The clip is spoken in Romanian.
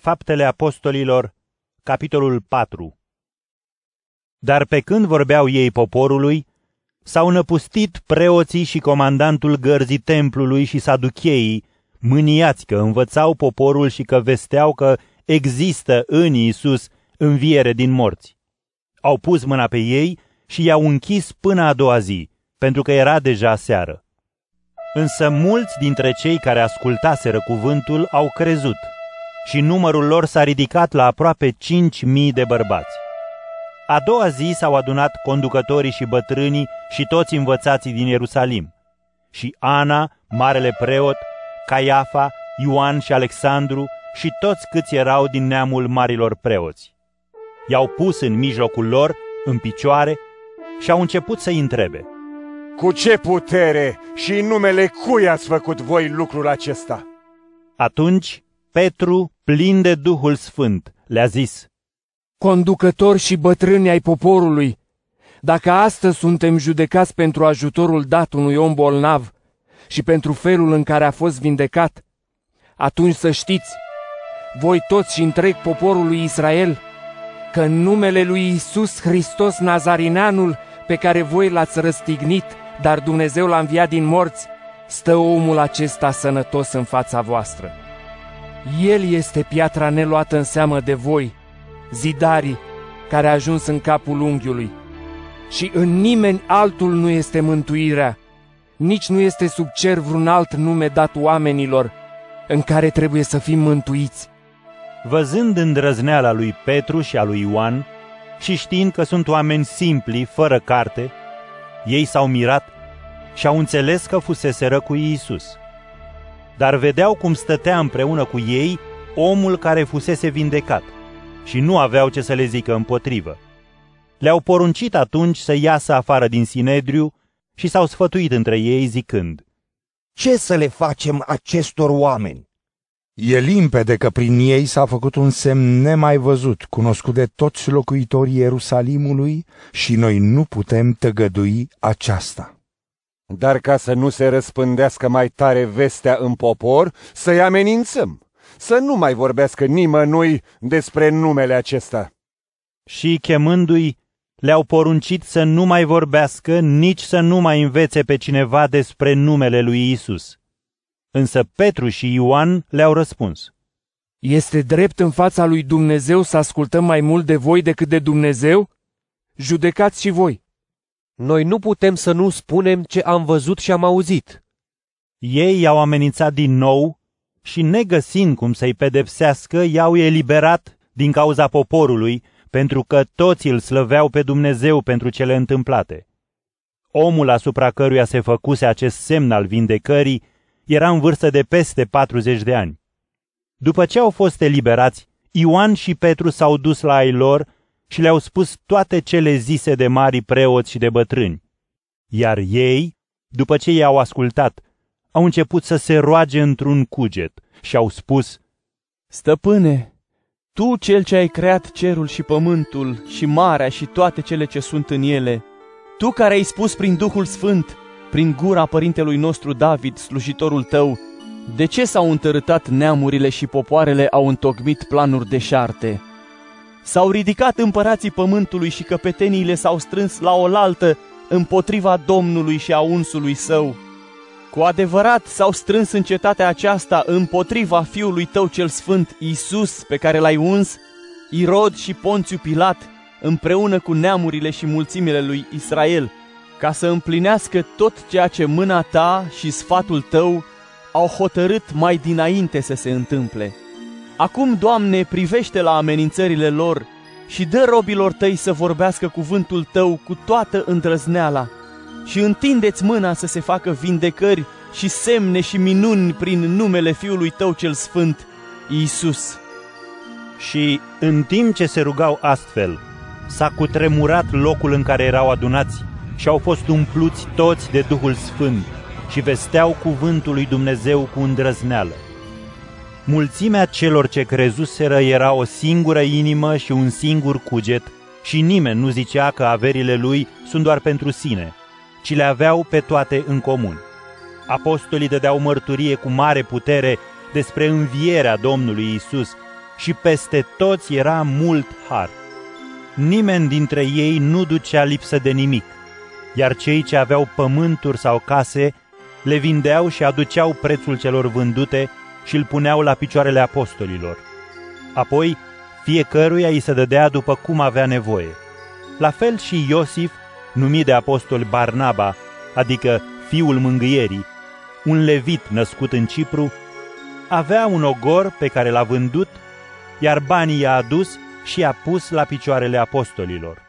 Faptele Apostolilor, capitolul 4 Dar pe când vorbeau ei poporului, s-au năpustit preoții și comandantul gărzii templului și saducheii, mâniați că învățau poporul și că vesteau că există în Iisus înviere din morți. Au pus mâna pe ei și i-au închis până a doua zi, pentru că era deja seară. Însă mulți dintre cei care ascultaseră cuvântul au crezut și numărul lor s-a ridicat la aproape cinci mii de bărbați. A doua zi s-au adunat conducătorii și bătrânii și toți învățații din Ierusalim. Și Ana, marele preot, Caiafa, Ioan și Alexandru și toți câți erau din neamul marilor preoți. I-au pus în mijlocul lor, în picioare, și au început să-i întrebe. Cu ce putere și în numele cui ați făcut voi lucrul acesta? Atunci Petru, plin de Duhul Sfânt, le-a zis, Conducători și bătrâni ai poporului, dacă astăzi suntem judecați pentru ajutorul dat unui om bolnav și pentru felul în care a fost vindecat, atunci să știți, voi toți și întreg poporul lui Israel, că în numele lui Isus Hristos Nazarineanul, pe care voi l-ați răstignit, dar Dumnezeu l-a înviat din morți, stă omul acesta sănătos în fața voastră. El este piatra neluată în seamă de voi, zidarii care a ajuns în capul unghiului. Și în nimeni altul nu este mântuirea, nici nu este sub cer vreun alt nume dat oamenilor în care trebuie să fim mântuiți. Văzând îndrăzneala lui Petru și a lui Ioan și știind că sunt oameni simpli, fără carte, ei s-au mirat și au înțeles că fuseseră cu Iisus. Dar vedeau cum stătea împreună cu ei omul care fusese vindecat și nu aveau ce să le zică împotrivă. Le-au poruncit atunci să iasă afară din Sinedriu și s-au sfătuit între ei zicând, Ce să le facem acestor oameni? E limpede că prin ei s-a făcut un semn nemai văzut, cunoscut de toți locuitorii Ierusalimului și noi nu putem tăgădui aceasta. Dar ca să nu se răspândească mai tare vestea în popor, să-i amenințăm, să nu mai vorbească nimănui despre numele acesta. Și chemându-i, le-au poruncit să nu mai vorbească, nici să nu mai învețe pe cineva despre numele lui Isus. Însă Petru și Ioan le-au răspuns. Este drept în fața lui Dumnezeu să ascultăm mai mult de voi decât de Dumnezeu? Judecați și voi. Noi nu putem să nu spunem ce am văzut și am auzit. Ei i-au amenințat din nou și, negăsind cum să-i pedepsească, i-au eliberat din cauza poporului, pentru că toți îl slăveau pe Dumnezeu pentru cele întâmplate. Omul asupra căruia se făcuse acest semn al vindecării era în vârstă de peste 40 de ani. După ce au fost eliberați, Ioan și Petru s-au dus la ai lor și le-au spus toate cele zise de mari preoți și de bătrâni. Iar ei, după ce i-au ascultat, au început să se roage într-un cuget și au spus, Stăpâne, Tu cel ce ai creat cerul și pământul și marea și toate cele ce sunt în ele, Tu care ai spus prin Duhul Sfânt, prin gura părintelui nostru David, slujitorul tău, de ce s-au întărâtat neamurile și popoarele au întocmit planuri deșarte? S-au ridicat împărații pământului și căpeteniile s-au strâns la oaltă împotriva Domnului și a unsului său. Cu adevărat s-au strâns în cetatea aceasta împotriva fiului tău cel sfânt, Isus, pe care l-ai uns, Irod și Ponțiu Pilat, împreună cu neamurile și mulțimile lui Israel, ca să împlinească tot ceea ce mâna ta și sfatul tău au hotărât mai dinainte să se întâmple. Acum, Doamne, privește la amenințările lor și dă robilor tăi să vorbească cuvântul tău cu toată îndrăzneala și întindeți mâna să se facă vindecări și semne și minuni prin numele Fiului tău cel Sfânt, Iisus. Și în timp ce se rugau astfel, s-a cutremurat locul în care erau adunați și au fost umpluți toți de Duhul Sfânt și vesteau cuvântul lui Dumnezeu cu îndrăzneală. Mulțimea celor ce crezuseră era o singură inimă și un singur cuget și nimeni nu zicea că averile lui sunt doar pentru sine, ci le aveau pe toate în comun. Apostolii dădeau mărturie cu mare putere despre învierea Domnului Isus și peste toți era mult har. Nimeni dintre ei nu ducea lipsă de nimic, iar cei ce aveau pământuri sau case le vindeau și aduceau prețul celor vândute și îl puneau la picioarele apostolilor. Apoi, fiecăruia îi se dădea după cum avea nevoie. La fel și Iosif, numit de apostol Barnaba, adică fiul mângâierii, un levit născut în Cipru, avea un ogor pe care l-a vândut, iar banii i-a adus și i-a pus la picioarele apostolilor.